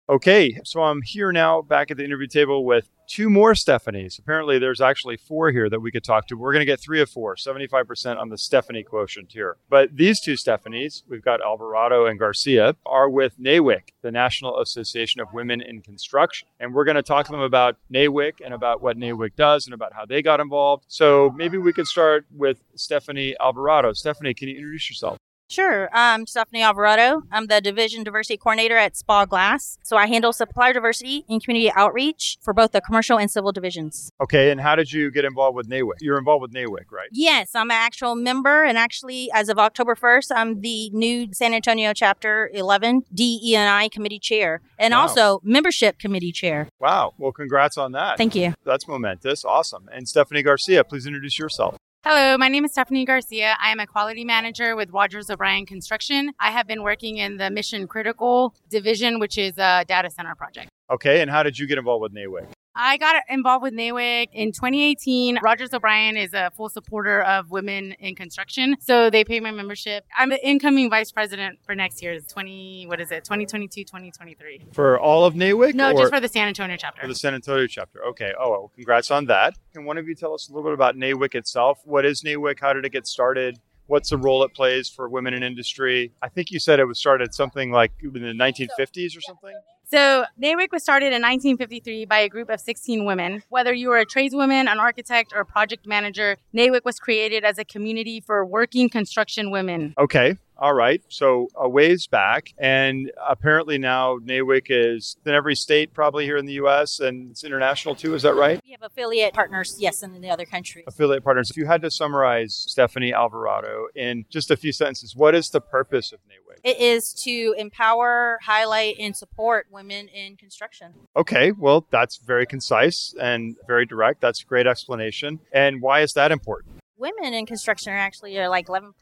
Okay, so I'm here now back at the interview table with two more Stephanies. Apparently, there's actually four here that we could talk to. We're going to get three of four, 75% on the Stephanie quotient here. But these two Stephanies, we've got Alvarado and Garcia, are with NAWIC, the National Association of Women in Construction. And we're going to talk to them about NAWIC and about what NAWIC does and about how they got involved. So maybe we could start with Stephanie Alvarado. Stephanie, can you introduce yourself? Sure. I'm Stephanie Alvarado. I'm the Division Diversity Coordinator at SpawGlass. So I handle supplier diversity and community outreach for both the commercial and civil divisions. Okay, and how did you get involved with NAWIC? You're involved with NAWIC, right? Yes, I'm an actual member. And actually, as of October 1st, I'm the new San Antonio Chapter 11 DEI Committee Chair and Wow. also Membership Committee Chair. Wow. Well, congrats on that. Thank you. That's momentous. Awesome. And Stephanie Garcia, please introduce yourself. Hello, my name is Stephanie Garcia. I am a quality manager with Rogers O'Brien Construction. I have been working in the mission critical division, which is a data center project. Okay, and how did you get involved with NAWIC? I got involved with NAWIC in 2018. Rogers O'Brien is a full supporter of women in construction, so they pay my membership. I'm the incoming vice president for next year's 20, what is it, 2022, 2023. For all of NAWIC? No, or just for the San Antonio chapter. for the San Antonio chapter. Okay. Oh, well, congrats on that. Can one of you tell us a little bit about NAWIC itself? What is NAWIC? How did it get started? What's the role it plays for women in industry? I think you said it was started something like in the 1950s or something. So, NAWIC was started in 1953 by a group of 16 women. Whether you were a tradeswoman, an architect, or a project manager, NAWIC was created as a community for working construction women. Okay. All right. So a ways back, and apparently now NAWIC is in every state, probably here in the U.S., and it's international too. Is that right? We have affiliate partners, yes, in the other countries. affiliate partners. If you had to summarize Stephanie Alvarado in just a few sentences, what is the purpose of NAWIC? It is to empower, highlight, and support women in construction. Okay, well, that's very concise and very direct. That's a great explanation. And why is that important? Women in construction are actually are like 11%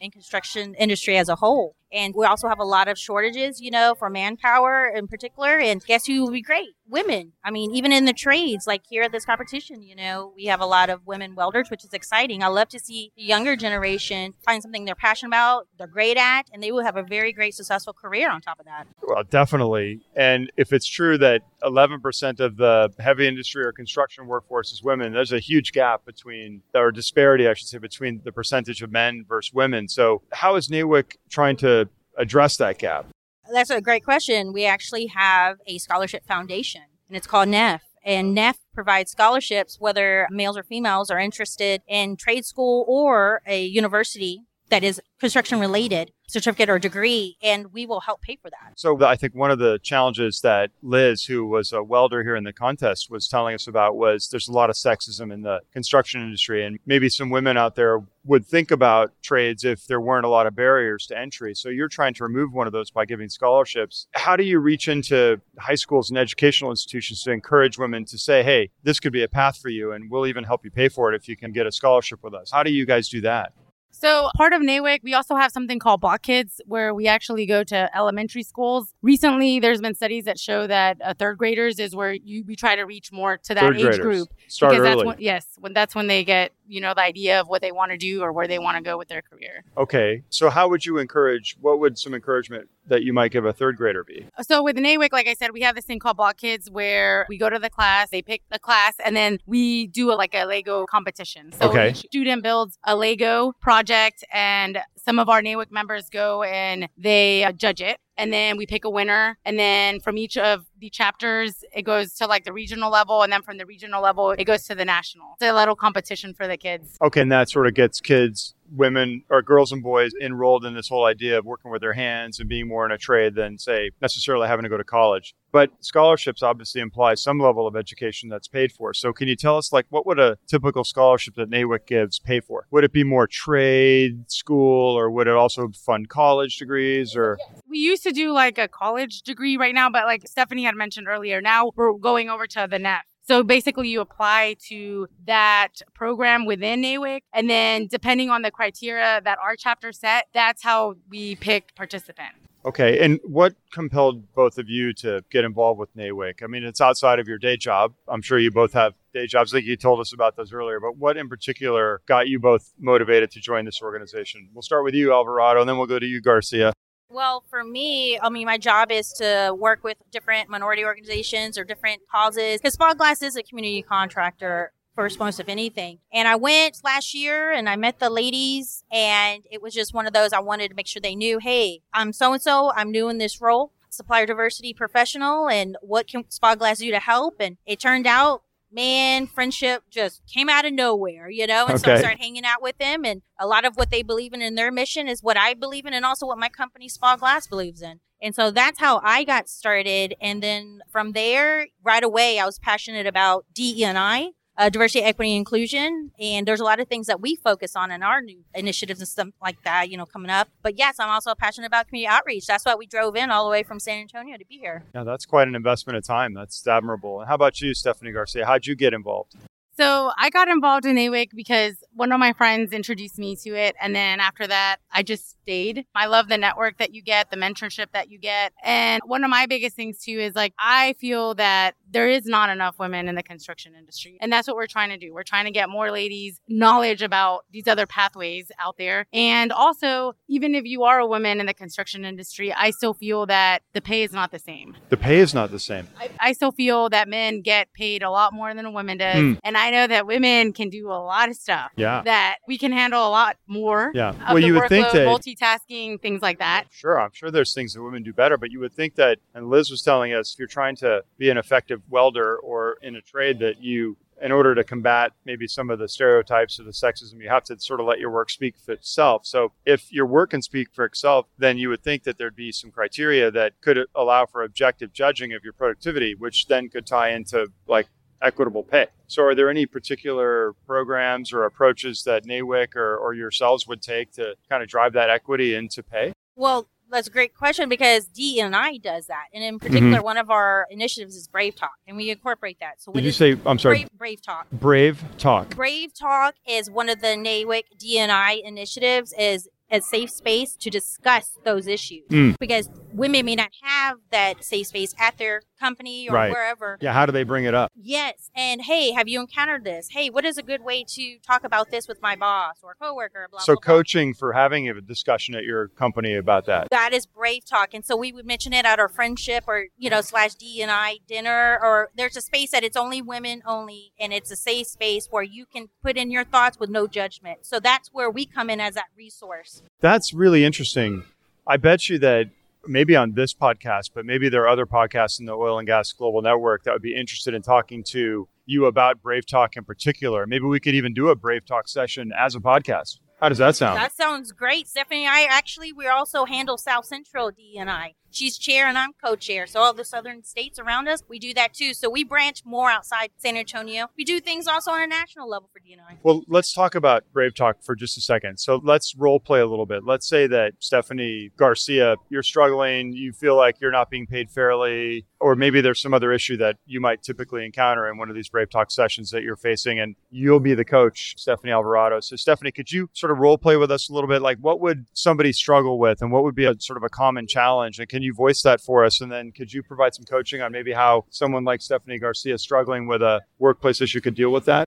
in construction industry as a whole. And we also have a lot of shortages, you know, for manpower in particular. And guess who will be great? Women. I mean, even in the trades, like here at this competition, you know, we have a lot of women welders, which is exciting. I love to see the younger generation find something they're passionate about, they're great at, and they will have a very great, successful career on top of that. Well, definitely. And if it's true that 11% of the heavy industry or construction workforce is women, there's a huge gap between, or disparity, I should say, between the percentage of men versus women. So, how is NAWIC trying to address that gap? That's a great question. We actually have a scholarship foundation, and it's called NEF. And NEF provides scholarships whether males or females are interested in trade school or a university that is construction related certificate or degree, and we will help pay for that. So I think one of the challenges that Liz, who was a welder here in the contest, was telling us about was there's a lot of sexism in the construction industry, and maybe some women out there would think about trades if there weren't a lot of barriers to entry. So you're trying to remove one of those by giving scholarships. How do you reach into high schools and educational institutions to encourage women to say, hey, this could be a path for you, and we'll even help you pay for it if you can get a scholarship with us? How do you guys do that? So, part of NAWIC, we also have something called Block Kids, where we actually go to elementary schools. Recently, there's been studies that show that uh, third graders is where you we try to reach more to that Third age graders. group. Start because early. that's when, yes, when that's when they get you know the idea of what they want to do or where they want to go with their career. Okay. So how would you encourage, what would some encouragement that you might give a third grader be? So with NAWIC, like I said, we have this thing called Block Kids where we go to the class, they pick the class, and then we do a, like a Lego competition. So Okay. each student builds a Lego project, and some of our NAWIC members go and they uh, judge it. And then we pick a winner. And then from each of the chapters, it goes to like the regional level. And then from the regional level, it goes to the national. It's a little competition for the kids. Okay. And that sort of gets kids, women, or girls and boys enrolled in this whole idea of working with their hands and being more in a trade than, say, necessarily having to go to college. But scholarships obviously imply some level of education that's paid for. So can you tell us, like, what would a typical scholarship that NAWIC gives pay for? Would it be more trade, school, or would it also fund college degrees or? We used to do like a college degree right now, but like Stephanie had mentioned earlier, now we're going over to the NEF. So basically, you apply to that program within NAWIC, and then depending on the criteria that our chapter set, that's how we pick participants. Okay. And what compelled both of you to get involved with NAWIC? I mean, it's outside of your day job. I'm sure you both have day jobs. I think you told us about those earlier, but what in particular got you both motivated to join this organization? We'll start with you, Alvarado, and then we'll go to you, Garcia. Well, for me, I mean, my job is to work with different minority organizations or different causes because SpawGlass is a community contractor first most of anything. And I went last year and I met the ladies and it was just one of those I wanted to make sure they knew, hey, I'm so and so, I'm new in this role, supplier diversity professional, and what can SpawGlass do to help? And it turned out man, friendship just came out of nowhere, you know? And so I started hanging out with them. And a lot of what they believe in in their mission is what I believe in and also what my company, SpawGlass, believes in. And so that's how I got started. And then from there, right away, I was passionate about DE&I. Uh, diversity, equity, inclusion, and there's a lot of things that we focus on in our new initiatives and stuff like that, you know, coming up. But yes, I'm also passionate about community outreach. That's why we drove in all the way from San Antonio to be here. Yeah, that's quite an investment of time. That's admirable. And how about you, Stephanie Garcia? How'd you get involved? So I got involved in AWIC because one of my friends introduced me to it. And then after that, I just stayed. I love the network that you get, the mentorship that you get. And one of my biggest things too is like, I feel that there is not enough women in the construction industry. And that's what we're trying to do. We're trying to get more ladies knowledge about these other pathways out there. And also, even if you are a woman in the construction industry, I still feel that the pay is not the same. The pay is not the same. I, I still feel that men get paid a lot more than a woman does. Hmm. And I know that women can do a lot of stuff Yeah. that we can handle a lot more. Yeah. Of Well, the you would think that multitasking, things like that. Sure, I'm sure there's things that women do better, but you would think that, and Liz was telling us, if you're trying to be an effective welder or in a trade, that you, in order to combat maybe some of the stereotypes or the sexism, you have to sort of let your work speak for itself. So if your work can speak for itself, then you would think that there'd be some criteria that could allow for objective judging of your productivity, which then could tie into like equitable pay. So are there any particular programs or approaches that NAWIC or, or yourselves would take to kind of drive that equity into pay? Well, That's a great question because D&I does that. And in particular, one of our initiatives is Brave Talk, and we incorporate that. So Did you say, I'm sorry, Brave, Brave Talk? Brave Talk? Brave Talk is one of the NAWIC D&I initiatives is a safe space to discuss those issues Mm. because women may not have that safe space at their company or Right. wherever. Yeah, how do they bring it up? Yes. And hey, have you encountered this? Hey, what is a good way to talk about this with my boss or coworker? Blah, So blah, blah. coaching for having a discussion at your company about that. That is Brave Talk. And so we would mention it at our friendship or, you know, slash D and I dinner, or there's a space that it's only women only and it's a safe space where you can put in your thoughts with no judgment. So that's where we come in as that resource. That's really interesting. I bet you that maybe on this podcast, but maybe there are other podcasts in the oil and gas global network that would be interested in talking to you about Brave Talk in particular. Maybe we could even do a Brave Talk session as a podcast. How does that sound? That sounds great. Stephanie I actually we also handle South Central D and I. She's chair and I'm co-chair. So all the southern states around us, we do that too. So we branch more outside San Antonio. We do things also on a national level for D and I. Well, let's talk about Brave Talk for just a second. So let's role play a little bit. Let's say that Stephanie Garcia, you're struggling, you feel like you're not being paid fairly, or maybe there's some other issue that you might typically encounter in one of these Brave Talk sessions that you're facing, and you'll be the coach, Stephanie Alvarado. So, Stephanie, could you sort of role play with us a little bit? Like, what would somebody struggle with, and what would be a sort of a common challenge? And can you voice that for us? And then could you provide some coaching on maybe how someone like Stephanie Garcia struggling with a workplace issue could deal with that?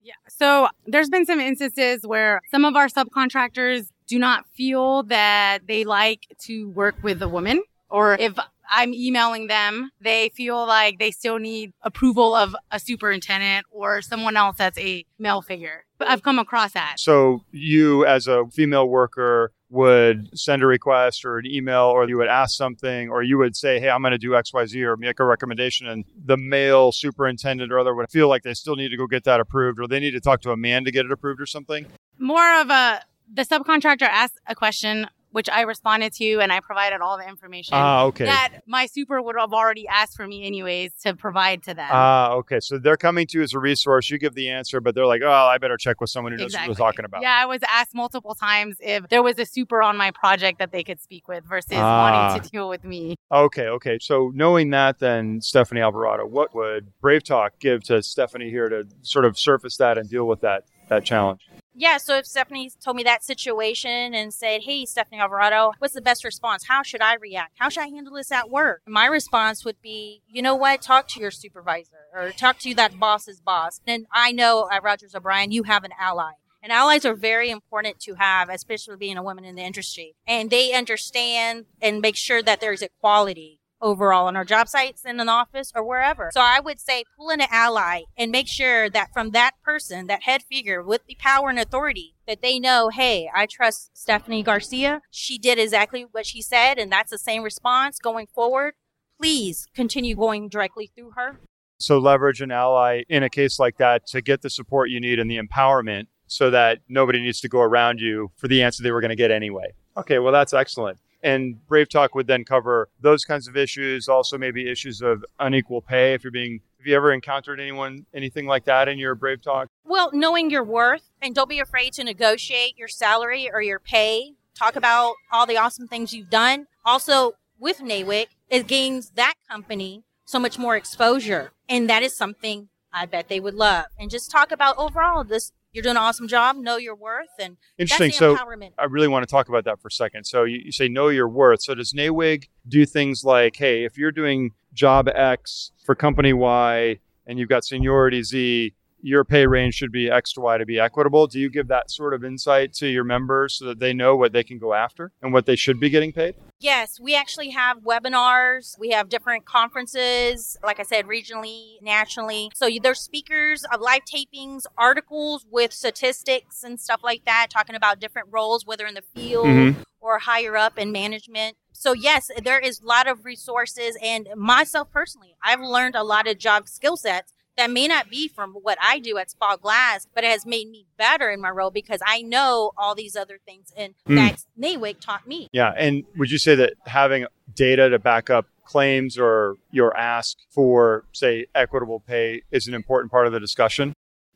Yeah. So there's been some instances where some of our subcontractors do not feel that they like to work with a woman, or if I'm emailing them, they feel like they still need approval of a superintendent or someone else that's a male figure. But I've come across that. So you, as a female worker, would send a request or an email, or you would ask something, or you would say, "Hey, I'm going to do X, Y, Z," or make a recommendation, and the male superintendent or other would feel like they still need to go get that approved, or they need to talk to a man to get it approved, or something. More of a the subcontractor asks a question which I responded to and I provided all the information Ah, okay. that my super would have already asked for me anyways to provide to them. Ah, okay. So they're coming to you as a resource. You give the answer, but they're like, "Oh, I better check with someone who knows what they're talking about." Yeah, I was asked multiple times if there was a super on my project that they could speak with versus Ah. wanting to deal with me. Okay, okay. So knowing that, then Stephanie Alvarado, what would Brave Talk give to Stephanie here to sort of surface that and deal with that that challenge? Yeah, so if Stephanie told me that situation and said, Hey, Stephanie Alvarado, what's the best response? How should I react? How should I handle this at work? My response would be, You know what? Talk to your supervisor or talk to that boss's boss. And I know at Rogers O'Brien, you have an ally. And allies are very important to have, especially being a woman in the industry. And they understand and make sure that there's equality overall on our job sites in an office or wherever. So I would say pull in an ally and make sure that from that person, that head figure with the power and authority, that they know, hey, I trust Stephanie Garcia. She did exactly what she said, and that's the same response going forward. Please continue going directly through her. So leverage an ally in a case like that to get the support you need and the empowerment so that nobody needs to go around you for the answer they were going to get anyway. Okay, well that's excellent. And Brave Talk would then cover those kinds of issues, also maybe issues of unequal pay if you're being have you ever encountered anyone anything like that in your Brave Talk? Well, knowing your worth and don't be afraid to negotiate your salary or your pay. Talk about all the awesome things you've done. Also, with NAWIC, it gains that company so much more exposure. And that is something I bet they would love. And just talk about overall this you're doing an awesome job, know your worth, and Interesting. So empowerment. I really want to talk about that for a second. So you, you say know your worth. So does NAWIC do things like, hey, if you're doing job X for company Y and you've got seniority Z, your pay range should be X to Y to be equitable. Do you give that sort of insight to your members so that they know what they can go after and what they should be getting paid? Yes, we actually have webinars. We have different conferences, like I said, regionally, nationally. So there's speakers of live tapings, articles with statistics and stuff like that, talking about different roles, whether in the field Mhm. or higher up in management. So yes, there is a lot of resources. And myself personally, I've learned a lot of job skill sets that may not be from what I do at SpawGlass, but it has made me better in my role because I know all these other things and Hmm. that NAWIC taught me. Yeah. And would you say that having data to back up claims or your ask for, say, equitable pay is an important part of the discussion?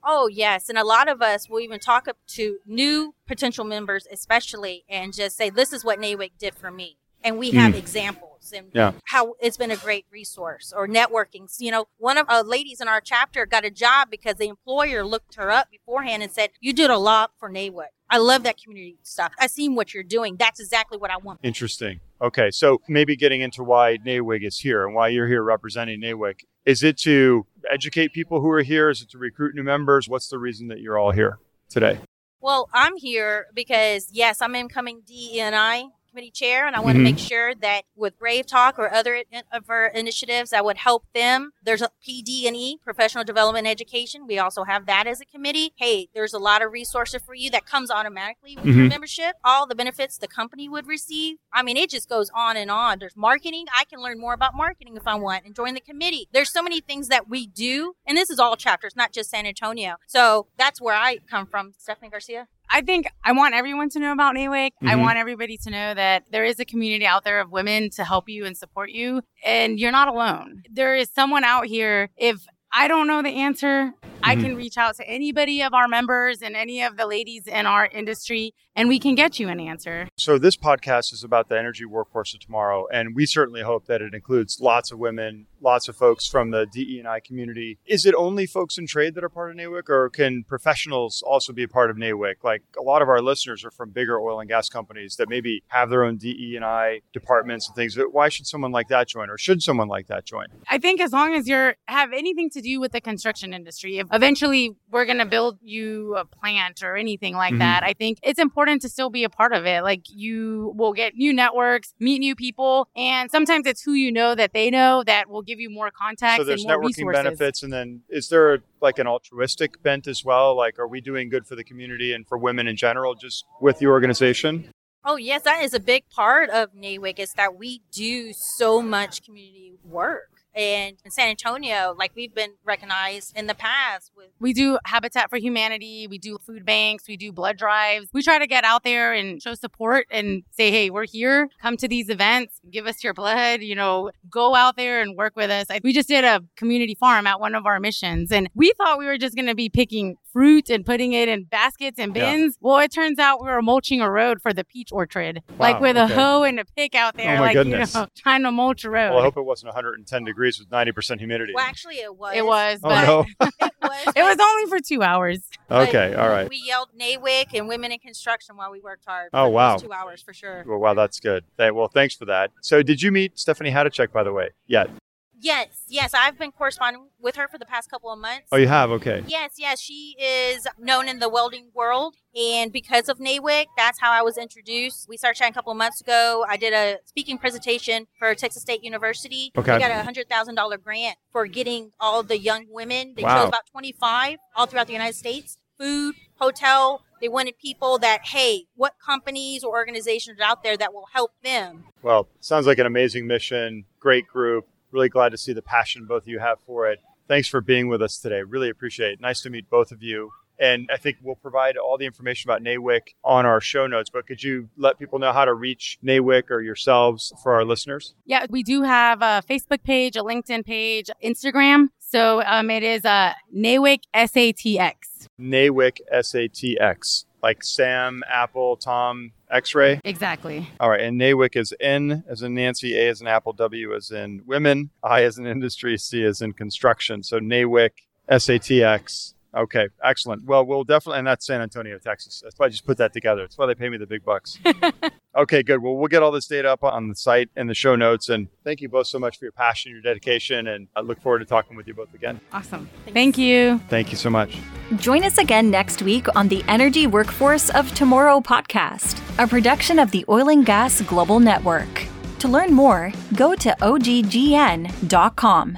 Oh, yes. And a lot of us will even talk up to new potential members, especially, and just say, this is what NAWIC did for me. and we have Mm. examples and Yeah. how it's been a great resource or networking. You know, one of our ladies in our chapter got a job because the employer looked her up beforehand and said, "You did a lot for NAWIC." I love that community stuff. I seen what you're doing. That's exactly what I want. Interesting. Okay, so maybe getting into why NAWIC is here and why you're here representing NAWIC. Is it to educate people who are here? Is it to recruit new members? What's the reason that you're all here today? Well, I'm here because yes, I'm incoming DEI committee chair, and I want to Mhm. make sure that with Brave Talk or other of our initiatives that would help them. There's a PD&E, professional development education. We also have that as a committee. Hey, there's a lot of resources for you that comes automatically with your Mhm. membership. All the benefits the company would receive. I mean, it just goes on and on. There's marketing. I can learn more about marketing if I want and join the committee. There's so many things that we do, and this is all chapters, not just San Antonio. So that's where I come from. Stephanie Garcia. I think I want everyone to know about NAWIC. I Mhm. want everybody to know that there is a community out there of women to help you and support you, and you're not alone. There is someone out here. If I don't know the answer, I Mhm. can reach out to anybody of our members and any of the ladies in our industry, and we can get you an answer. So this podcast is about the energy workforce of tomorrow, and we certainly hope that it includes lots of women, lots of folks from the DE&I community. Is it only folks in trade that are part of NAWIC, or can professionals also be a part of NAWIC? Like a lot of our listeners are from bigger oil and gas companies that maybe have their own DE&I departments and things. But Why should someone like that join, or should someone like that join? I think as long as you're have anything to do with the construction industry, if eventually we're going to build you a plant or anything like Mhm. that, I think it's important to still be a part of it. Like you will get new networks, meet new people, and sometimes it's who you know that they know that will give you more contacts so there's and more networking resources. benefits and then is there a, like an altruistic bent as well like are we doing good for the community and for women in general just with the organization Oh yes, that is a big part of NAWIC is that we do so much community work. And in San Antonio, like we've been recognized in the past with We do Habitat for Humanity, we do food banks, we do blood drives. We try to get out there and show support and say, hey, we're here. Come to these events, give us your blood, you know, go out there and work with us. We just did a community farm at one of our missions, and we thought we were just going to be picking fruit and putting it in baskets and Yeah. bins. Well, it turns out we were mulching a road for the peach orchard, Wow, like with okay. a hoe and a pick out oh, there, Oh like, goodness. you know, trying to mulch a road. well i hope it wasn't 110 degrees with 90% humidity well actually it was it was, oh but no it was it was only for two hours. okay all right We yelled NAWIC and women in construction while we worked hard. Oh, for wow. two hours for sure. well wow that's good Th- well thanks for that so did you meet stephanie Hajducek by the way yet Yes, yes, I've been corresponding with her for the past couple of months. oh you have okay Yes, yes, she is known in the welding world, and because of NAWIC, that's how I was introduced. We started chatting a couple of months ago. I did a speaking presentation for Texas State University. Okay. We got a hundred thousand dollar grant for getting all the young women. They Wow. chose about twenty five all throughout the United States. Food, hotel. They wanted people that, hey, what companies or organizations are out there that will help them? well sounds like an amazing mission great group really glad to see the passion both of you have for it thanks for being with us today really appreciate it nice to meet both of you and I think we'll provide all the information about NAWIC on our show notes. But could you let people know how to reach NAWIC or yourselves for our listeners? Yeah, we do have a Facebook page, a LinkedIn page, Instagram. So um, it is uh, NAWIC SATX. NAWIC SATX, like Sam, Apple, Tom, X ray. Exactly. All right. And NAWIC is N as in Nancy, A as in Apple, W as in women, I as in industry, C as in construction. So NAWIC SATX. Okay, excellent. Well, we'll definitely, and that's San Antonio, Texas. That's why I just put that together. That's why they pay me the big bucks. okay, good. Well, we'll get all this data up on the site and the show notes. And thank you both so much for your passion, your dedication, and I look forward to talking with you both again. Awesome. Thank you. Thank you so much. Join us again next week on the Energy Workforce of Tomorrow podcast, a production of the Oil and Gas Global Network. To learn more, go to oggn.com.